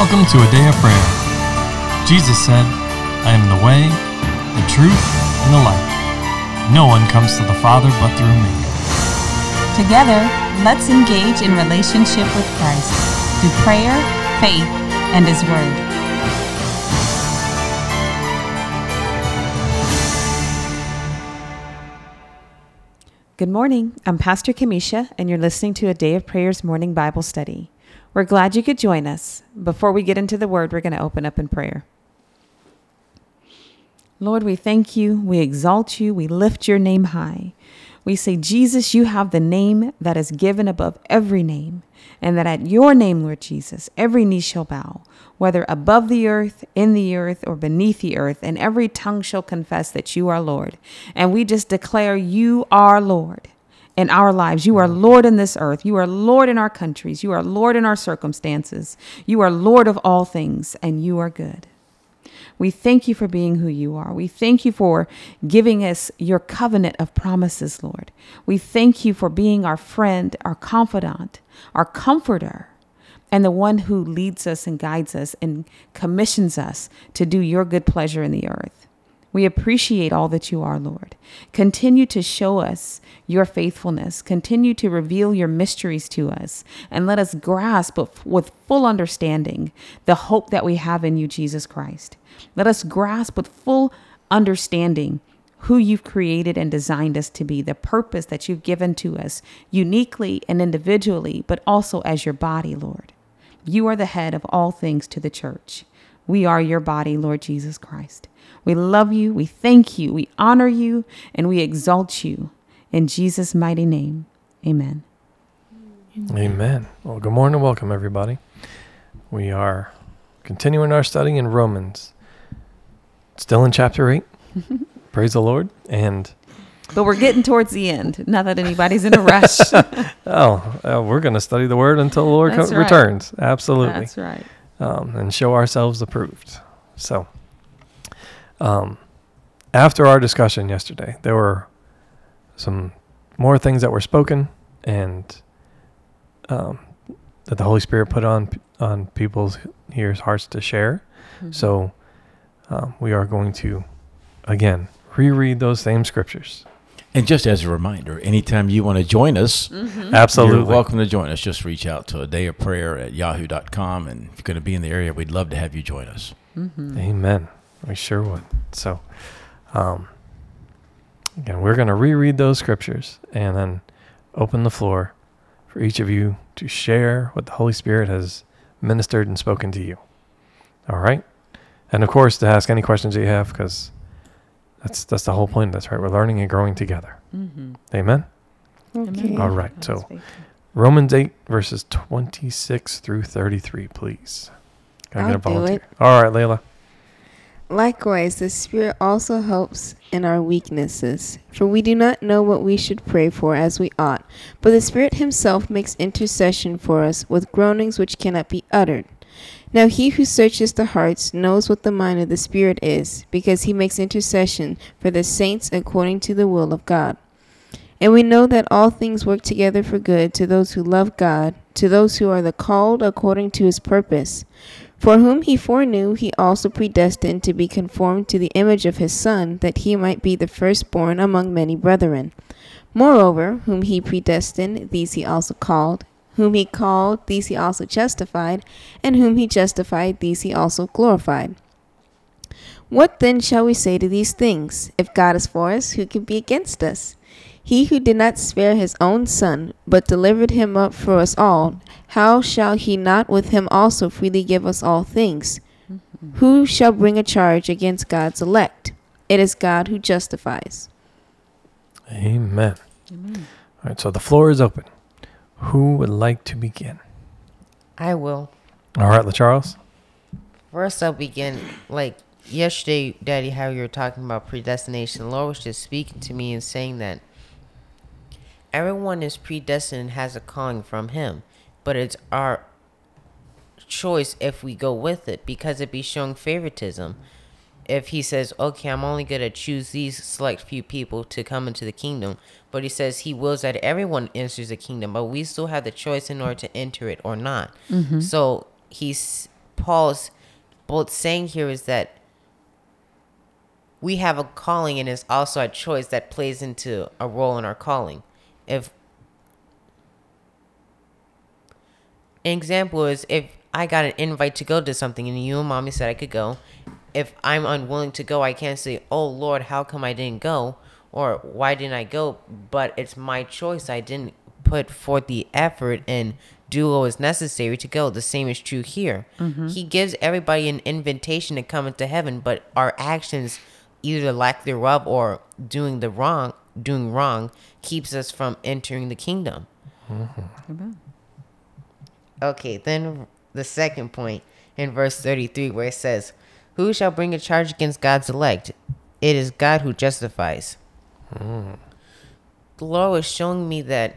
Welcome to a day of prayer. Jesus said, I am the way, the truth, and the life. No one comes to the Father but through me. Together, let's engage in relationship with Christ through prayer, faith, and His Word. Good morning. I'm Pastor Kamisha, and you're listening to a Day of Prayers morning Bible study. We're glad you could join us. Before we get into the Word, we're going to open up in prayer. Lord, we thank you, we exalt you, we lift your name high. We say, Jesus, you have the name that is given above every name, and that at your name, Lord Jesus, every knee shall bow, whether above the earth, in the earth, or beneath the earth, and every tongue shall confess that you are Lord. And we just declare you are Lord in our lives. You are Lord in this earth. You are Lord in our countries. You are Lord in our circumstances. You are Lord of all things, and you are good. We thank you for being who you are. We thank you for giving us your covenant of promises, Lord. We thank you for being our friend, our confidant, our comforter, and the one who leads us and guides us and commissions us to do your good pleasure in the earth. We appreciate all that you are, Lord. Continue to show us your faithfulness. Continue to reveal your mysteries to us. And let us grasp with full understanding the hope that we have in you, Jesus Christ. Let us grasp with full understanding who you've created and designed us to be, the purpose that you've given to us uniquely and individually, but also as your body, Lord. You are the head of all things to the church. We are your body, Lord Jesus Christ. We love you, we thank you, we honor you, and we exalt you. In Jesus' mighty name, amen. Amen. Well, good morning and welcome, everybody. We are continuing our study in Romans, still in chapter 8. Praise the Lord. And but we're getting towards the end. Not that anybody's in a rush. oh, uh, we're going to study the word until the Lord co- right. returns. Absolutely. That's right. Um, and show ourselves approved. So, um, after our discussion yesterday, there were some more things that were spoken and um, that the Holy Spirit put on on people's ears, hearts to share. Mm-hmm. So um, we are going to again reread those same scriptures. And just as a reminder, anytime you want to join us, mm-hmm. absolutely you're welcome to join us. Just reach out to a day of prayer at yahoo.com. And if you're going to be in the area, we'd love to have you join us. Mm-hmm. Amen. We sure would. So, um, again, we're going to reread those scriptures and then open the floor for each of you to share what the Holy Spirit has ministered and spoken to you. All right? And of course, to ask any questions that you have, because that's that's the whole point of this, right? We're learning and growing together. Mm-hmm. Amen? Okay. All right. So, Romans 8, verses 26 through 33, please. Can I I'll get a volunteer? Do it. All right, Layla. Likewise, the Spirit also helps in our weaknesses, for we do not know what we should pray for as we ought, but the Spirit Himself makes intercession for us with groanings which cannot be uttered. Now he who searches the hearts knows what the mind of the Spirit is, because he makes intercession for the saints according to the will of God. And we know that all things work together for good to those who love God, to those who are the called according to his purpose. For whom he foreknew, he also predestined to be conformed to the image of his Son, that he might be the firstborn among many brethren. Moreover, whom he predestined, these he also called. Whom he called, these he also justified. And whom he justified, these he also glorified. What then shall we say to these things? If God is for us, who can be against us? He who did not spare his own son, but delivered him up for us all, how shall he not with him also freely give us all things? Mm-hmm. Who shall bring a charge against God's elect? It is God who justifies. Amen. Amen. All right, so the floor is open. Who would like to begin? I will. All right, LaCharles. First, I'll begin. Like yesterday, Daddy, how you were talking about predestination. The Lord was just speaking to me and saying that everyone is predestined and has a calling from him but it's our choice if we go with it because it'd be showing favoritism if he says okay i'm only going to choose these select few people to come into the kingdom but he says he wills that everyone enters the kingdom but we still have the choice in order to enter it or not mm-hmm. so he's Paul's both saying here is that we have a calling and it's also a choice that plays into a role in our calling. If an example is if I got an invite to go to something and you and mommy said I could go, if I'm unwilling to go, I can't say, "Oh Lord, how come I didn't go?" or "Why didn't I go?" But it's my choice. I didn't put forth the effort and do what was necessary to go. The same is true here. Mm-hmm. He gives everybody an invitation to come into heaven, but our actions, either the lack thereof or doing the wrong, doing wrong, keeps us from entering the kingdom. Amen. Okay, then the second point in verse 33 where it says, Who shall bring a charge against God's elect? It is God who justifies. Mm. The Lord was showing me that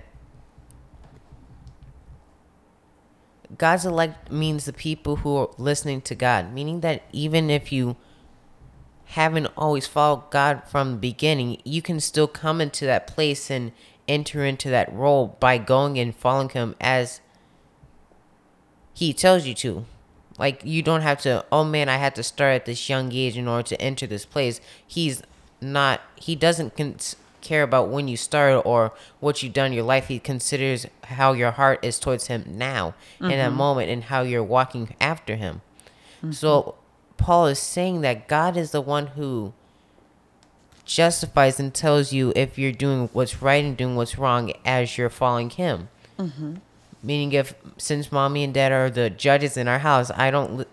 God's elect means the people who are listening to God, meaning that even if you haven't always followed God from the beginning, you can still come into that place and enter into that role by going and following Him as He tells you to. Like, you don't have to, oh man, I had to start at this young age in order to enter this place. He's not, He doesn't care about when you started or what you've done in your life. He considers how your heart is towards Him now, in that mm-hmm. moment, and how you're walking after Him. Mm-hmm. So Paul is saying that God is the one who justifies and tells you if you're doing what's right and doing what's wrong as you're following Him. Mm-hmm. Meaning, if since mommy and dad are the judges in our house, I don't. Li-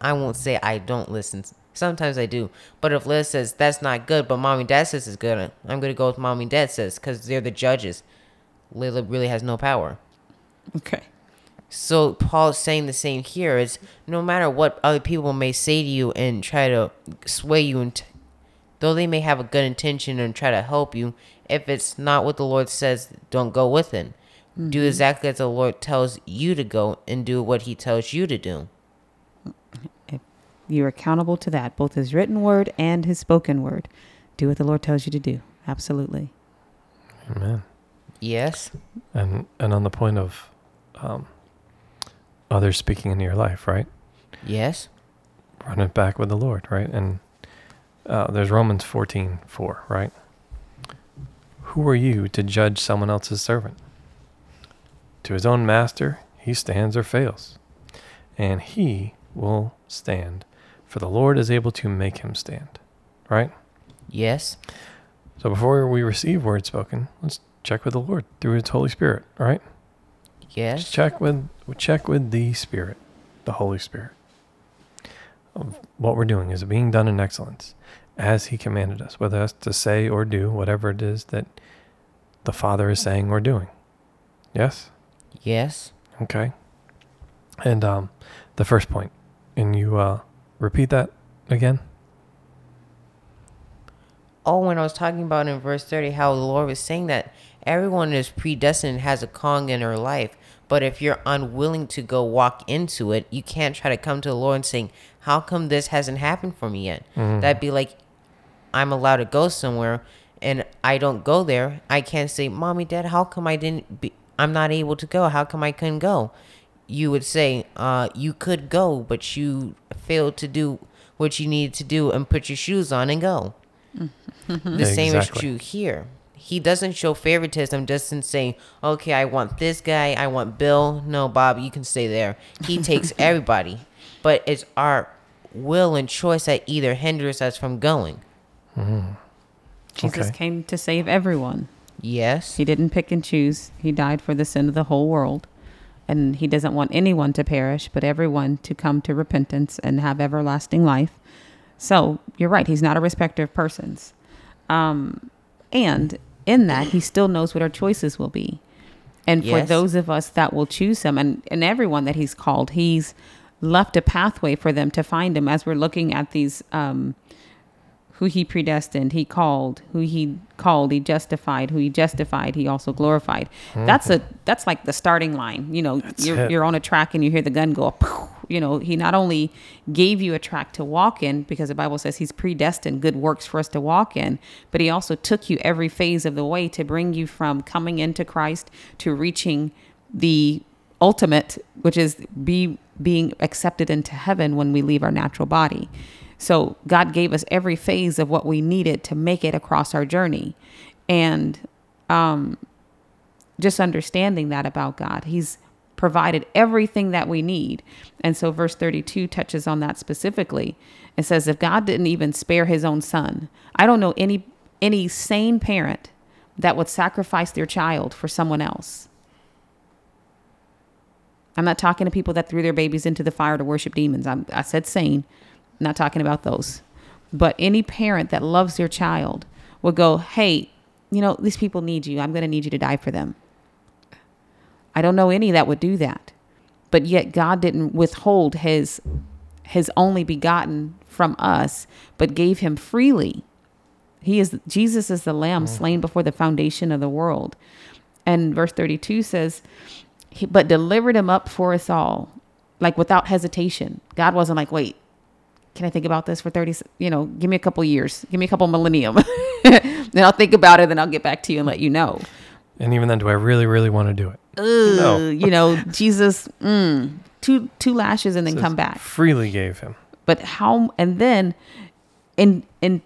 I won't say I don't listen. Sometimes I do, but if Liz says that's not good, but mommy and dad says it's good, I'm gonna go with mommy and dad says because they're the judges. Lila really has no power. Okay. So Paul's saying the same here is no matter what other people may say to you and try to sway you and though they may have a good intention and try to help you, if it's not what the Lord says, don't go with it. Do exactly as the Lord tells you to go and do what he tells you to do. You're accountable to that, both his written word and his spoken word. Do what the Lord tells you to do. Absolutely. Amen. Yes. And and on the point of um, others speaking into your life, right? Yes. Run it back with the Lord, right? And uh, there's Romans 14, 4, right? Who are you to judge someone else's servant? To his own master, he stands or fails, and he will stand, for the Lord is able to make him stand, right? Yes. So before we receive word spoken, let's check with the Lord through his Holy Spirit, all right? Just Yes. check with check with the Spirit, the Holy Spirit. Of what we're doing is it being done in excellence, as He commanded us, whether that's to say or do whatever it is that the Father is saying or doing. Yes. Yes. Okay. And um, the first point, and you uh, repeat that again. Oh, when I was talking about in verse 30, how the Lord was saying that everyone is predestined has a calling in their life. But if you're unwilling to go walk into it, you can't try to come to the Lord and saying, How come this hasn't happened for me yet? That'd be like, I'm allowed to go somewhere and I don't go there. I can't say, Mommy, Dad, how come I didn't be, I'm not able to go? How come I couldn't go? You would say, uh, You could go, but you failed to do what you needed to do and put your shoes on and go. The same is true here. He doesn't show favoritism just in saying, okay, I want this guy, I want Bill. No, Bob, you can stay there. He takes everybody. But it's our will and choice that either hinders us from going. Jesus Okay. came to save everyone. Yes. He didn't pick and choose. He died for the sin of the whole world. And he doesn't want anyone to perish, but everyone to come to repentance and have everlasting life. So you're right. He's not a respecter of persons. Um, and in that, he still knows what our choices will be. And for those of us that will choose him and, and everyone that he's called, he's left a pathway for them to find him as we're looking at these um, who he predestined, he called, who he called, he justified, who he justified, he also glorified. Mm-hmm. That's a that's like the starting line. You know, you're it. you're on a track and you hear the gun go. Poof, you know, he not only gave you a track to walk in because the Bible says he's predestined good works for us to walk in, but he also took you every phase of the way to bring you from coming into Christ to reaching the ultimate, which is be being accepted into heaven when we leave our natural body. So God gave us every phase of what we needed to make it across our journey. And um, just understanding that about God, He's provided everything that we need. And so verse 32 touches on that specifically. It says if God didn't even spare his own son, I don't know any any sane parent that would sacrifice their child for someone else. I'm not talking to people that threw their babies into the fire to worship demons. I'm, I said sane. Not talking about those. But any parent that loves their child would go, hey, you know, these people need you. I'm going to need you to die for them. I don't know any that would do that. But yet God didn't withhold his his only begotten from us, but gave him freely. He is Jesus is the lamb mm-hmm. slain before the foundation of the world. And verse 32 says, he, but delivered him up for us all, like without hesitation. God wasn't like, wait, can I think about this for 30, you know, give me a couple years, give me a couple millennium. then I'll think about it, then I'll get back to you and let you know. And even then, do I really, really want to do it? No. you know, Jesus, mm, two two lashes and then Says come back. Freely gave him. But how? And then, in in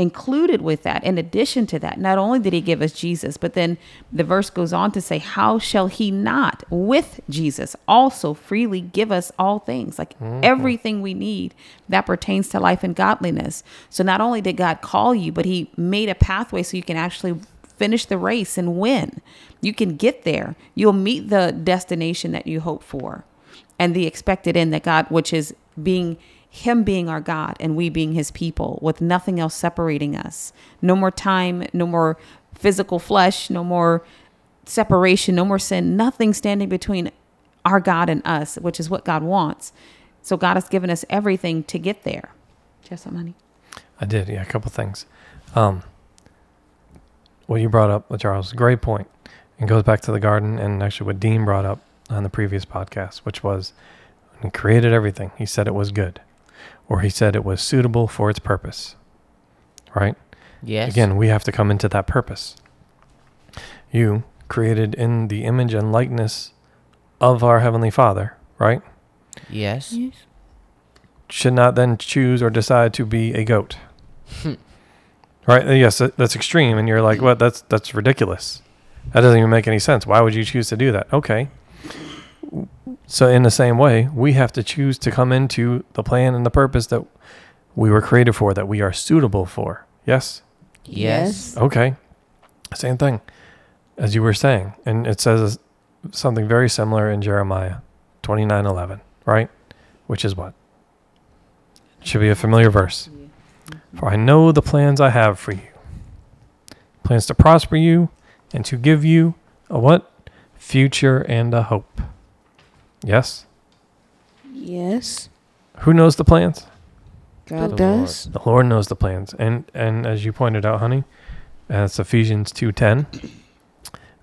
included with that, in addition to that, not only did he give us Jesus, but then the verse goes on to say, "How shall he not with Jesus also freely give us all things, like mm-hmm. everything we need that pertains to life and godliness?" So not only did God call you, but He made a pathway so you can actually finish the race and win. You can get there. You'll meet the destination that you hope for and the expected end that God, which is being Him being our God and we being His people, with nothing else separating us. No more time, no more physical flesh, no more separation, no more sin, nothing standing between our God and us, which is what God wants. So God has given us everything to get there. Do you have some money? I did, yeah, a couple things. Um, what you brought up, Charles, great point. It goes back to the garden and actually what Dean brought up on the previous podcast, which was when he created everything, he said it was good, or he said it was suitable for its purpose. Right? Yes. Again, we have to come into that purpose. You created in the image and likeness of our Heavenly Father, right? Yes. should not then choose or decide to be a goat. right? Uh, Yes, that's extreme, and you're like, "What? That's that's ridiculous. That doesn't even make any sense. Why would you choose to do that?" Okay. So in the same way, we have to choose to come into the plan and the purpose that we were created for, that we are suitable for. Yes. Yes. Okay. Same thing as you were saying. And it says something very similar in Jeremiah 29 11, right? Which is what? It Should be a familiar verse. For I know the plans I have for you plans to prosper you and to give you a what? Future and a hope. Yes? Yes. Who knows the plans? God The does. The Lord knows the plans, and and as you pointed out, honey, that's Ephesians two ten.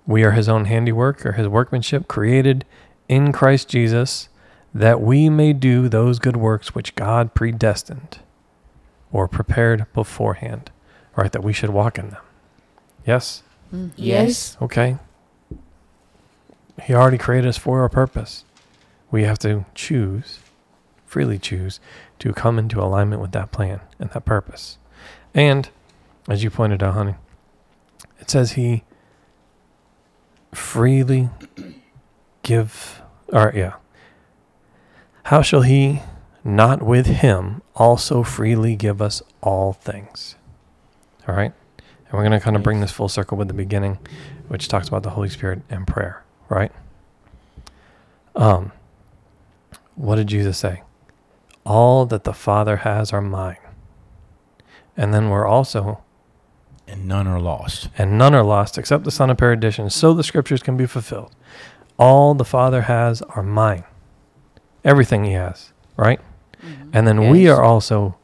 We are His own handiwork, or His workmanship, created in Christ Jesus, that we may do those good works which God predestined, or prepared beforehand, right? That we should walk in them. Yes. Mm-hmm. Yes. Okay. He already created us for a purpose. We have to choose, freely choose, to come into alignment with that plan and that purpose. And as you pointed out, honey, it says he freely give, or yeah. How shall he not with him also freely give us all things? All right. And we're going to kind of bring this full circle with the beginning, which talks about the Holy Spirit and prayer, right? Um, what did Jesus say? All that the Father has are mine. And then we're also, And none are lost. and none are lost except the Son of Perdition, so the scriptures can be fulfilled. All the Father has are mine. Everything he has, right? And then we are also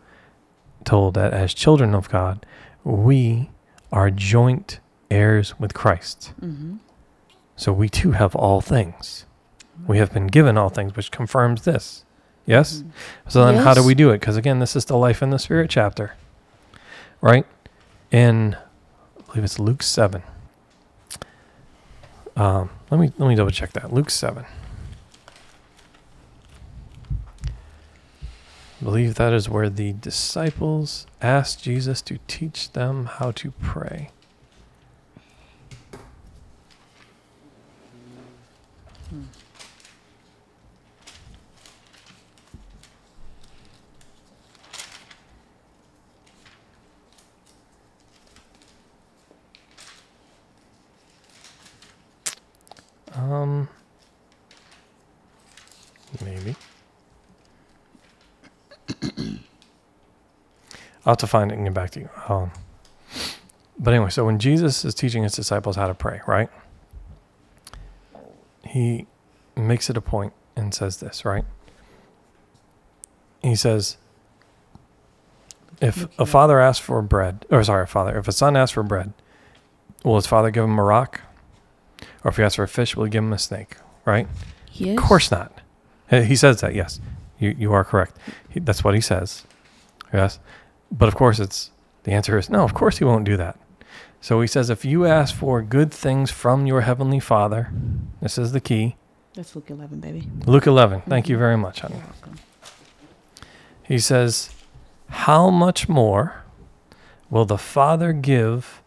told that as children of God, we are joint heirs with Christ. Mm-hmm. So we too have all things. We have been given all things, which confirms this. Yes? So then, how do we do it? Because again, this is the life in the Spirit chapter, right? In, I believe it's Luke 7. Um, let me let me double check that. Luke seven. I believe that is where the disciples asked Jesus to teach them how to pray. Um, maybe. I'll have to find it and get back to you. Um, but anyway, so when Jesus is teaching his disciples how to pray, right? He makes it a point and says this, right? He says, if a father asks for bread, or sorry, a father, if a son asks for bread, will his father give him a rock? Or if he asks for a fish, will he give him a snake? Right? Yes. Of course not. He says that, yes. You, you are correct. He, that's what he says. Yes. But of course, it's the answer is no, of course he won't do that. So he says, if you ask for good things from your heavenly father, this is the key. That's Luke 11, baby. Luke 11. Thank mm-hmm. you very much, honey. You're welcome. He says, How much more will the Father give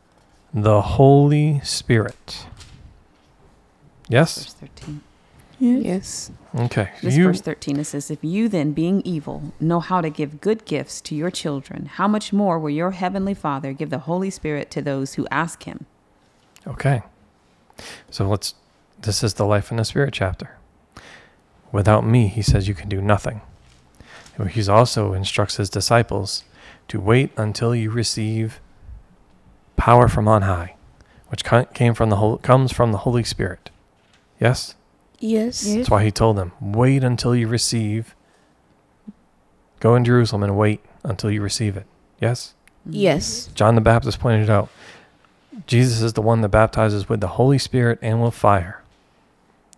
the Holy Spirit? Yes? Verse 13. Yes. Okay. This You, verse 13 it says, If you then, being evil, know how to give good gifts to your children, how much more will your heavenly Father give the Holy Spirit to those who ask him? okay. So let's, this is the life in the Spirit chapter. Without me, he says, you can do nothing. And He's also instructs his disciples to wait until you receive power from on high, which came from the whole, comes from the Holy Spirit. Yes? Yes. That's why he told them, wait until you receive. Go in Jerusalem and wait until you receive it. Yes? Yes. John the Baptist pointed out Jesus is the one that baptizes with the Holy Spirit and with fire.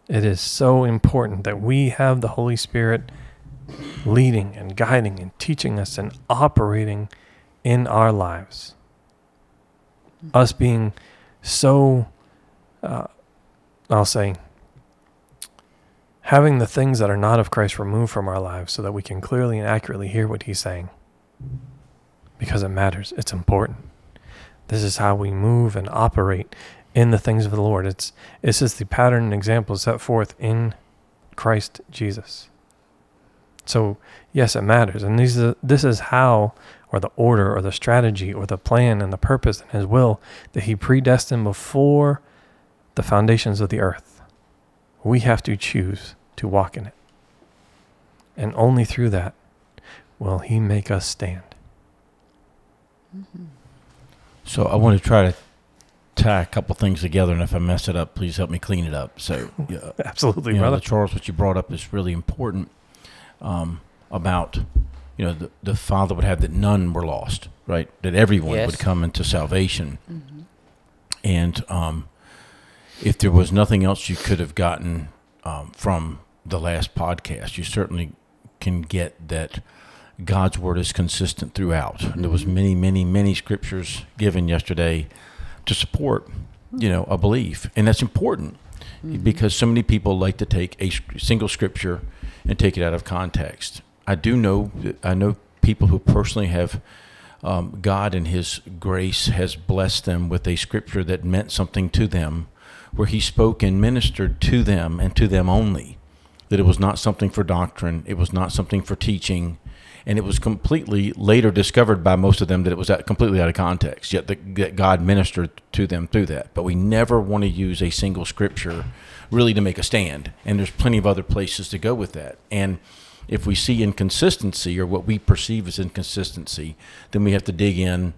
It is so important that we have the Holy Spirit leading and guiding and teaching us and operating in our lives. Us being so, uh, I'll say, having the things that are not of Christ removed from our lives so that we can clearly and accurately hear what He's saying. Because it matters, it's important. This is how we move and operate in the things of the Lord. It's this is the pattern and example set forth in Christ Jesus. So yes, it matters, and these are, this is how, or the order, or the strategy, or the plan, and the purpose, and His will that He predestined before the foundations of the earth. We have to choose to walk in it, and only through that will He make us stand. So I want to try to tie a couple things together, and if I mess it up, please help me clean it up. So, yeah, Absolutely, you know, brother. Charles, what you brought up is really important um, about, you know, the, the Father would have that none were lost, right? That everyone Yes. would come into salvation. And um, if there was nothing else you could have gotten um, from the last podcast, you certainly can get that God's word is consistent throughout. And there was many, many, many scriptures given yesterday to support, you know, a belief, and that's important because so many people like to take a single scripture and take it out of context. I do know, I know people who personally have. Um, God in His grace has blessed them with a scripture that meant something to them, where He spoke and ministered to them and to them only. That it was not something for doctrine, it was not something for teaching, and it was completely later discovered by most of them that it was completely out of context. Yet that God ministered to them through that. But we never want to use a single scripture really to make a stand, and there's plenty of other places to go with that. And if we see inconsistency or what we perceive as inconsistency, then we have to dig in,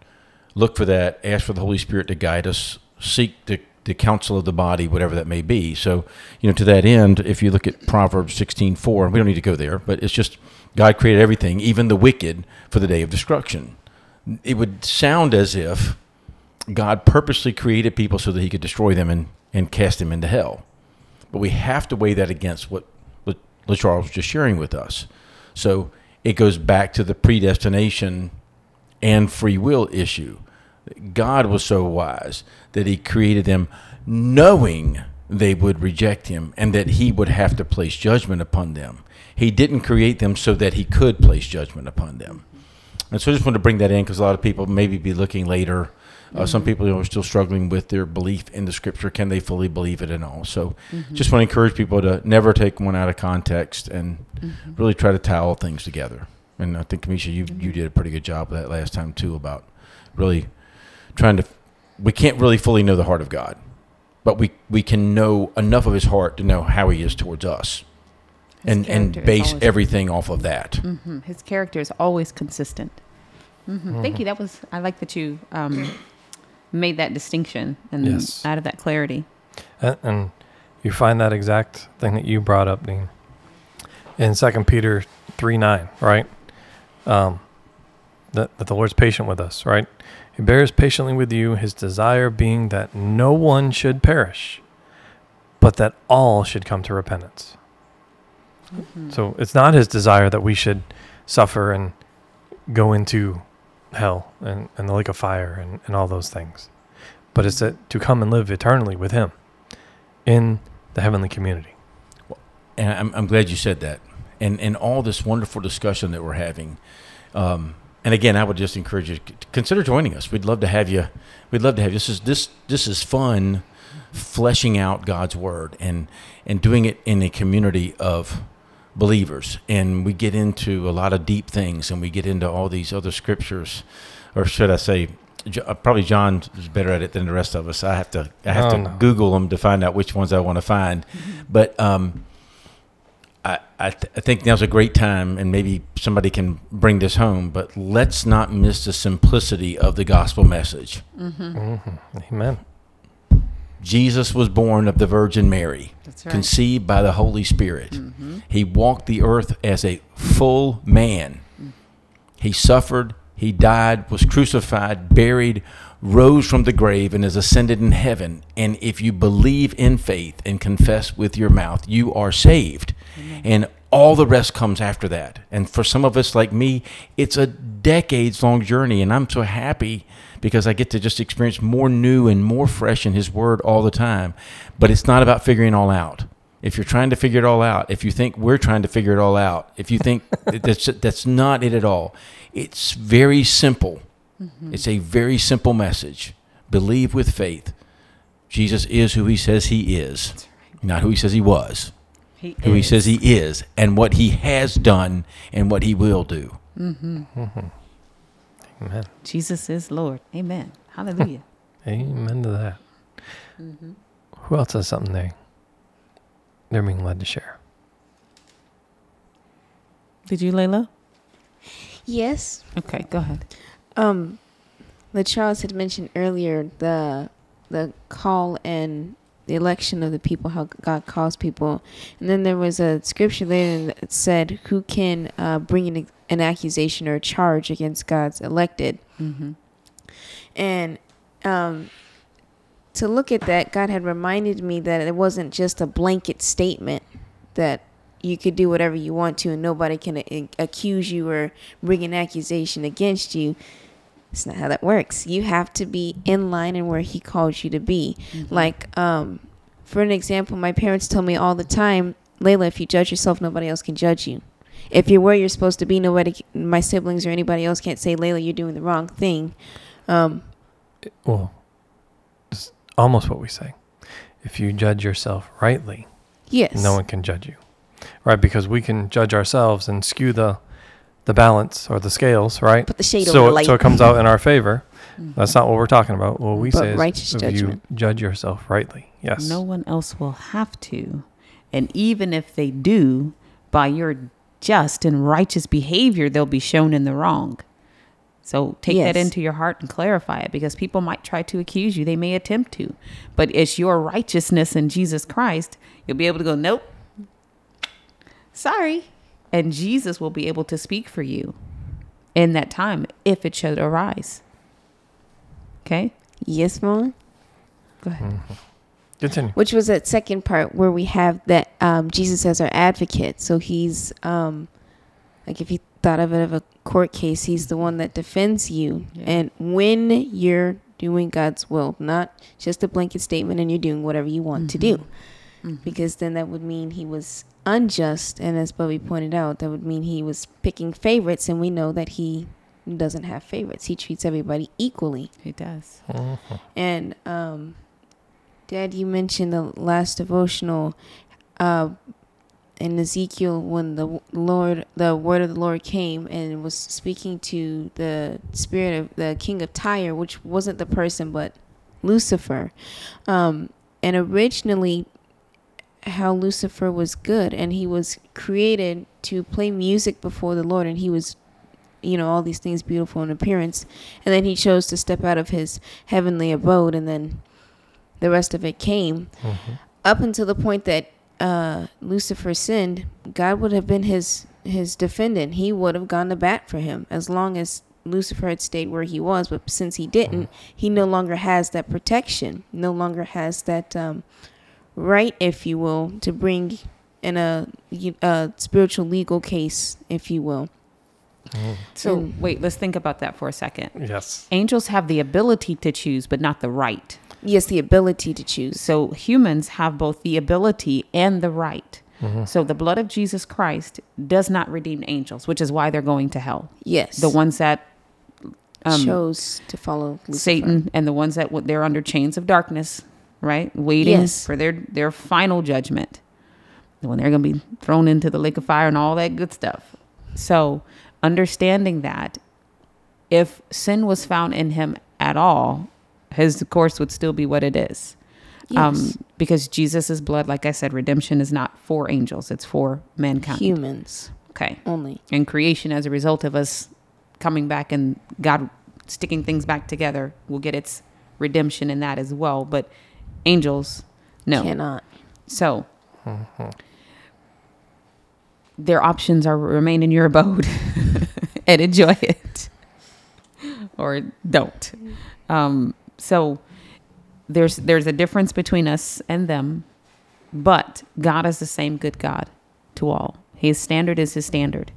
look for that, ask for the Holy Spirit to guide us, seek the, the counsel of the body, whatever that may be. So, you know, to that end, if you look at Proverbs 16:4, and we don't need to go there, but it's just God created everything, even the wicked, for the day of destruction. It would sound as if God purposely created people so that he could destroy them and, and cast them into hell. But we have to weigh that against what what was just sharing with us. So it goes back to the predestination and free will issue. God was so wise that he created them knowing they would reject him and that he would have to place judgment upon them. He didn't create them so that he could place judgment upon them. And so I just want to bring that in because a lot of people maybe be looking later. Uh, Some people are still struggling with their belief in the scripture. Can they fully believe it and all? So mm-hmm. just want to encourage people to never take one out of context and mm-hmm. really try to tie all things together. And I think, Kamisha, you, you mm-hmm. did a pretty good job of that last time too about really trying to. We can't really fully know the heart of God, but we, we can know enough of his heart to know how he is towards us. His And, and base everything off of that. Mhm. His character is always consistent. hmm Thank you. That was I like that you um, made that distinction and Yes. of that clarity. And, and you find that exact thing that you brought up, Dean, in Second Peter three nine, right? Um, that that the Lord's patient with us, right? He bears patiently with you, his desire being that no one should perish, but that all should come to repentance. So it's not his desire that we should suffer and go into hell and, and the lake of fire and, and all those things. But it's that to come and live eternally with him in the heavenly community. and I'm, I'm glad you said that. And and all this wonderful discussion that we're having. Um, and again, I would just encourage you to consider joining us. We'd love to have you. We'd love to have you. This is this this is fun, fleshing out God's word and and doing it in a community of believers. And we get into a lot of deep things, and we get into all these other scriptures, or should I say, uh, probably John is better at it than the rest of us. I have to I have Oh, to no. Google them to find out which ones I want to find. But um, I I, th- I think now's a great time, and maybe somebody can bring this home. But let's not miss the simplicity of the gospel message. hmm Amen. Jesus was born of the Virgin Mary, That's right. conceived by the Holy Spirit. Mm-hmm. He walked the earth as a full man. Mm. He suffered, he died, was crucified, buried, rose from the grave, and is ascended in heaven. And if you believe in faith and confess with your mouth, you are saved. And all the rest comes after that. And for some of us, like me, it's a decades long journey. And I'm so happy because I get to just experience more new and more fresh in His Word all the time. But it's not about figuring it all out. If you're trying to figure it all out, if you think we're trying to figure it all out, if you think that's that's not it at all, it's very simple. Mm-hmm. It's a very simple message. Believe with faith. Jesus is who He says He is, not who He says He was. He Who He says He is, and what He has done, and what He will do. Mm-hmm. Mm-hmm. Amen. Jesus is Lord. Amen. Hallelujah. Amen to that. Who else has something they they're being led to share? Did you, Layla? Yes. Okay, go ahead. Um, the Charles had mentioned earlier the the call and the election of the people, how God calls people, and then there was a scripture later that said, "Who can uh, bring an, an accusation or a charge against God's elected?" Mm-hmm. And um, to look at that, God had reminded me that it wasn't just a blanket statement that you could do whatever you want to and nobody can a- accuse you or bring an accusation against you. It's not how that works. You have to be in line and where He calls you to be. Like, um, for an example, my parents tell me all the time, Layla, if you judge yourself, nobody else can judge you. If you're where you're supposed to be, nobody, my siblings or anybody else can't say, Layla, you're doing the wrong thing. Um, Well, it's almost what we say. If you judge yourself rightly, yes. no one can judge you. Right? Because we can judge ourselves and skew the the balance or the scales, right? Put the shade so, over the light. so it comes out in our favor. Mm-hmm. That's not what we're talking about. What we But say is righteous if judgment. you judge yourself rightly. Yes. No one else will have to. And even if they do, by your just and righteous behavior, they'll be shown in the wrong. So take that into your heart and clarify it because people might try to accuse you. They may attempt to. But it's your righteousness in Jesus Christ. You'll be able to go, nope. Sorry. And Jesus will be able to speak for you in that time if it should arise. Okay? Yes, Mom. Go ahead. Continue. Which was that second part where we have that um, Jesus as our advocate. So he's um, like if you thought of it of a court case, he's the one that defends you. Yeah. And when you're doing God's will, not just a blanket statement and you're doing whatever you want to do. Because then that would mean he was unjust. And as Bubby pointed out, that would mean he was picking favorites. And we know that he doesn't have favorites, he treats everybody equally. He does. And um, Dad, you mentioned the last devotional uh, in Ezekiel when the Lord, the word of the Lord came and was speaking to the spirit of the king of Tyre, which wasn't the person but Lucifer. Um, and originally, how Lucifer was good and he was created to play music before the Lord and he was you know all these things beautiful in appearance. And then he chose to step out of his heavenly abode and then the rest of it came. Up until the point that uh, Lucifer sinned God would have been his his defendant. He would have gone to bat for him as long as Lucifer had stayed where he was. But since he didn't he no longer has that protection no longer has that um, right if you will to bring in a, a spiritual legal case if you will So Mm. wait, let's think about that for a second. Yes. Angels have the ability to choose, but not the right. yes the ability to choose So humans have both the ability and the right. So the blood of Jesus Christ does not redeem angels, which is why they're going to hell. yes The ones that um, chose to follow Lucifer. Satan and the ones that w- they're under chains of darkness, right? Waiting Yes. for their their final judgment. When they're going to be thrown into the lake of fire and all that good stuff. So, understanding that if sin was found in him at all, his course would still be what it is. Yes. Um, because Jesus' blood, like I said, redemption is not for angels, it's for mankind. humans Okay. only And creation, as a result of us coming back and God sticking things back together, will get its redemption in that as well. But angels, no. cannot So their options are remain in your abode and enjoy it, or don't. Um, so there's there's a difference between us and them, but God is the same good God to all. His standard is His standard.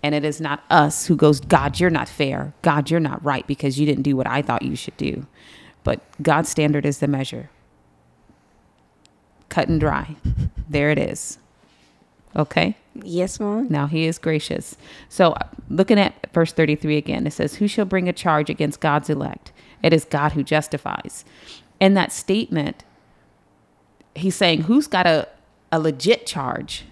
And it is not us who goes, God, you're not fair. God, you're not right because you didn't do what I thought you should do. But God's standard is the measure cut and dry. There it is. Okay. yes mom Now he is gracious. So uh, looking at verse 33 again, it says, Who shall bring a charge against God's elect? It is God who justifies. In that statement, he's saying, Who's got a, a legit charge?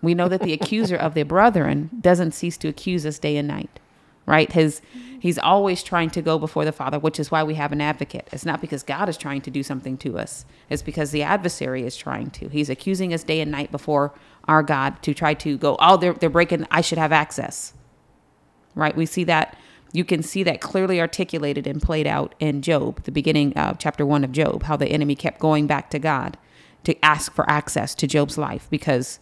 We know that the accuser of the brethren doesn't cease to accuse us day and night, right? His, he's always trying to go before the Father, which is why we have an advocate. It's not because God is trying to do something to us, it's because the adversary is trying to. He's accusing us day and night before our God to try to go, oh, they're, they're breaking, I should have access, right? We see that. You can see that clearly articulated and played out in Job, the beginning of chapter one of Job, how the enemy kept going back to God to ask for access to Job's life because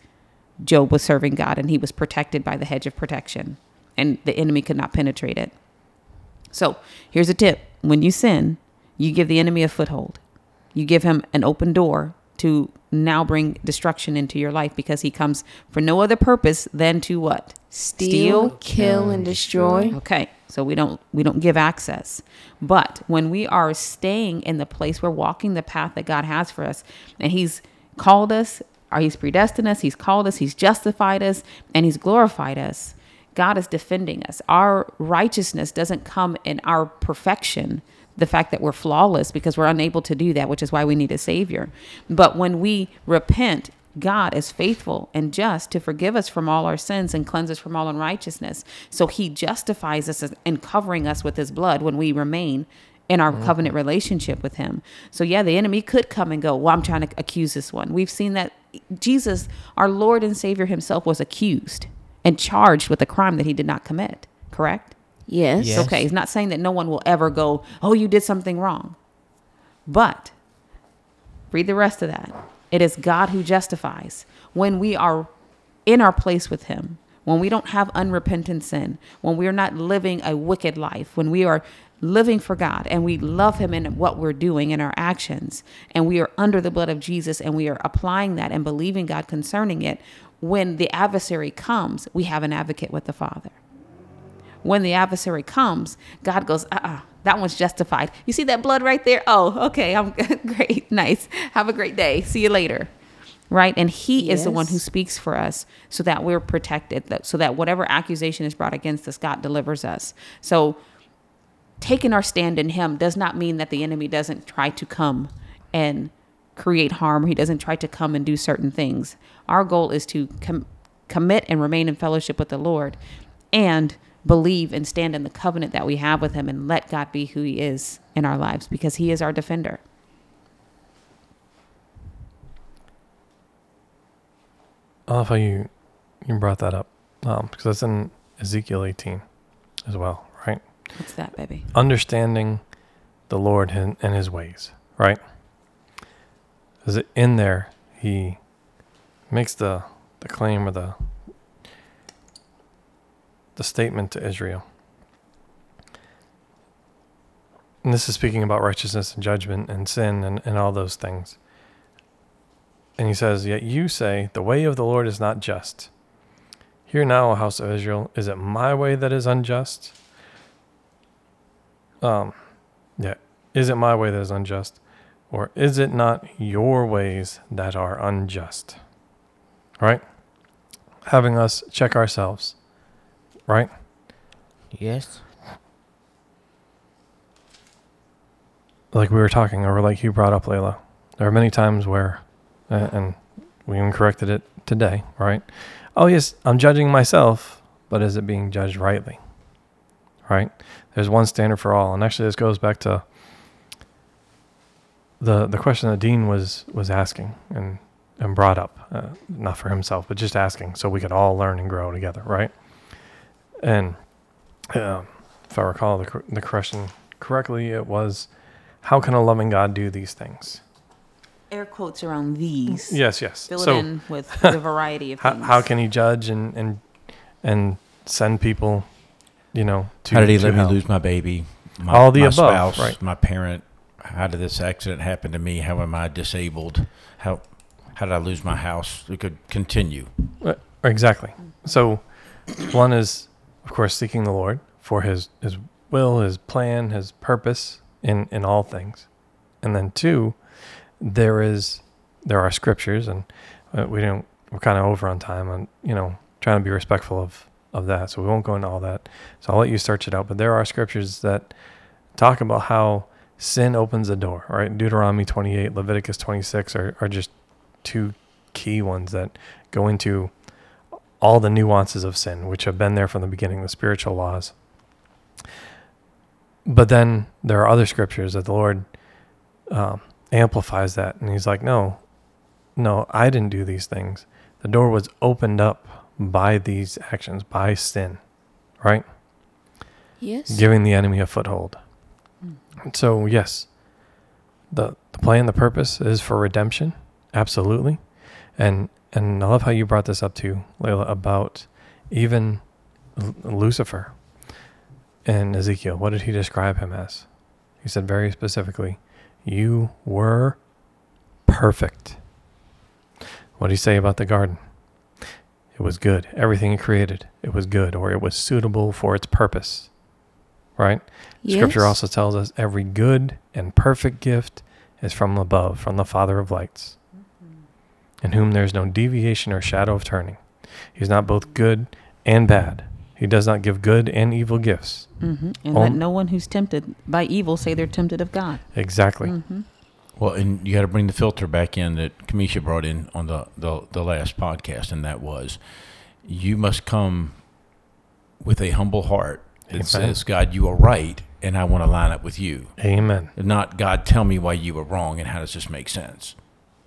Job was serving God and he was protected by the hedge of protection, and the enemy could not penetrate it. So here's a tip when you sin, you give the enemy a foothold, you give him an open door to now bring destruction into your life because he comes for no other purpose than to what? steal, kill and destroy Okay, so we don't we don't give access. But when we are staying in the place, we're walking the path that God has for us, and He's called us, or He's predestined us, He's called us, He's justified us, and He's glorified us. God is defending us. Our righteousness doesn't come in our perfection, the fact that we're flawless, because we're unable to do that, which is why we need a Savior. But when we repent, God is faithful and just to forgive us from all our sins and cleanse us from all unrighteousness. So he justifies us in covering us with his blood when we remain in our mm-hmm. covenant relationship with him. So yeah, the enemy could come and go, "Well, I'm trying to accuse this one." We've seen that Jesus, our Lord and Savior himself was accused and charged with a crime that he did not commit, correct? yes Yes. Okay, he's not saying that no one will ever go, "Oh, you did something wrong." But read the rest of that. It is God who justifies when we are in our place with him. When we don't have unrepentant sin, when we are not living a wicked life, when we are living for God and we love him in what we're doing in our actions, and we are under the blood of Jesus and we are applying that and believing God concerning it, when the adversary comes, we have an advocate with the Father when the adversary comes, God goes, uh uh that one's justified. You see that blood right there? Oh, okay. I'm great. Nice. Have a great day. See you later. Right? And he is the one who speaks for us so that we're protected, so that whatever accusation is brought against us, God delivers us. So taking our stand in him does not mean that the enemy doesn't try to come and create harm. or He doesn't try to come and do certain things. Our goal is to com- commit and remain in fellowship with the Lord and believe and stand in the covenant that we have with him and let God be who he is in our lives because he is our defender. I love how you you brought that up um, because that's in Ezekiel 18 as well, right? What's that, baby? Understanding the Lord and, and His ways, right? Is it in there? He makes the the claim or the the statement to Israel. And this is speaking about righteousness and judgment and sin and, and all those things. And he says, Yet you say, The way of the Lord is not just. Hear now, O house of Israel, is it my way that is unjust? Um, yeah. Is it my way that is unjust? Or is it not your ways that are unjust? Right? Having us check ourselves. Right? Yes. like we were talking, or like you brought up, Layla, there are many times where, and we even corrected it today, right? Oh, yes, I'm judging myself, but is it being judged rightly? Right? There's one standard for all. And actually, this goes back to the, the question that Dean was, was asking and, and brought up, uh, not for himself, but just asking so we could all learn and grow together, right? And um if I recall the, the question correctly, it was, how can a loving God do these things? Air quotes around these. Yes, yes. Fill so it in with the variety of how, things. how can he judge and and and send people, you know, to How did he to let me lose my baby? My, All the my above, spouse, right. my parent. How did this accident happen to me? How am I disabled? How how did I lose my house? We could continue. Exactly. So, one is, of course, seeking the Lord for His His will, His plan, His purpose in in all things, and then two, there is there are scriptures, and uh, we don't we're kind of over on time, and you know, trying to be respectful of of that, so we won't go into all that. So I'll let you search it out. But there are scriptures that talk about how sin opens the door. Right, Deuteronomy twenty eight, Leviticus twenty six are are just two key ones that go into all the nuances of sin, which have been there from the beginning, the spiritual laws. But then there are other scriptures that the Lord um, amplifies that. And he's like, no, no, I didn't do these things. The door was opened up by these actions, by sin, right? Yes. Giving the enemy a foothold. So, yes, the, the plan, the purpose is for redemption. Absolutely. And and I love how you brought this up too, Layla, about even L- Lucifer in Ezekiel. What did he describe him as? He said very specifically, You were perfect. What did he say about the garden? It was good. Everything he created, it was good, or it was suitable for its purpose. Right? Scripture also tells us every good and perfect gift is from above, from the Father of lights, in whom there is no deviation or shadow of turning. He is not both good and bad. He does not give good and evil gifts. hmm And let Um, no one who's tempted by evil say they're tempted of God. Exactly. hmm Well, and you got to bring the filter back in that Kamisha brought in on the, the, the last podcast, and that was you must come with a humble heart that Amen. says, God, you are right, and I want to line up with you. Amen. Not, God, tell me why you were wrong, and how does this make sense?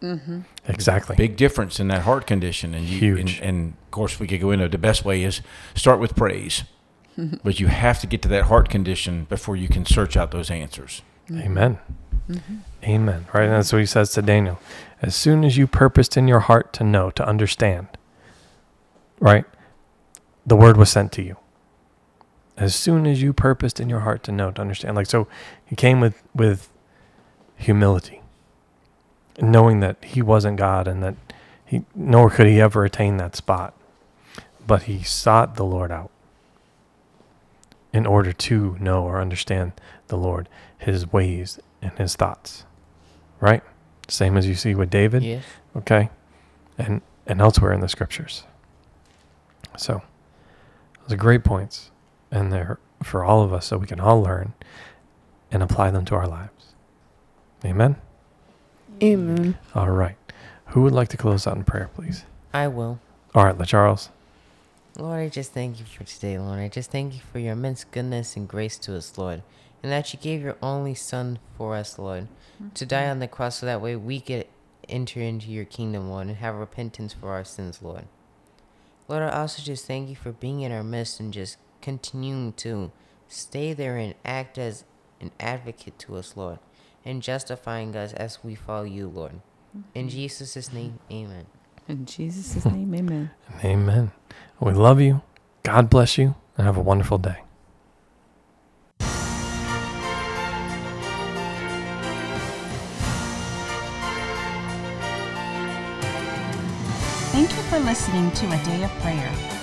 Mm-hmm. Exactly. Big difference in that heart condition. And you, Huge. And, and of course, we could go into the best way is start with praise. but you have to get to that heart condition before you can search out those answers. Mm-hmm. Amen. Mm-hmm. Amen. Right? And that's what he says to Daniel. As soon as you purposed in your heart to know, to understand, right? The word was sent to you. As soon as you purposed in your heart to know, to understand. Like so he came with with humility. Knowing that he wasn't God and that he nor could he ever attain that spot. But he sought the Lord out. in order to know or understand the Lord, his ways and his thoughts. Right? Same as you see with David, Yes. okay? And and elsewhere in the scriptures. So, those are great points and they're for all of us so we can all learn and apply them to our lives. Amen. Amen. All right. Who would like to close out in prayer, please? I will. All right, LaCharles. Lord, I just thank you for today, Lord. I just thank you for your immense goodness and grace to us, Lord. And that you gave your only Son for us, Lord, to mm-hmm. die on the cross so that way we could enter into your kingdom, Lord, and have repentance for our sins, Lord. Lord, I also just thank you for being in our midst and just continuing to stay there and act as an advocate to us, Lord, and justifying us as we follow you, Lord. In Jesus' name, amen. In Jesus' name, amen. Amen. We love you. God bless you and have a wonderful day. Thank you for listening to A Day of Prayer.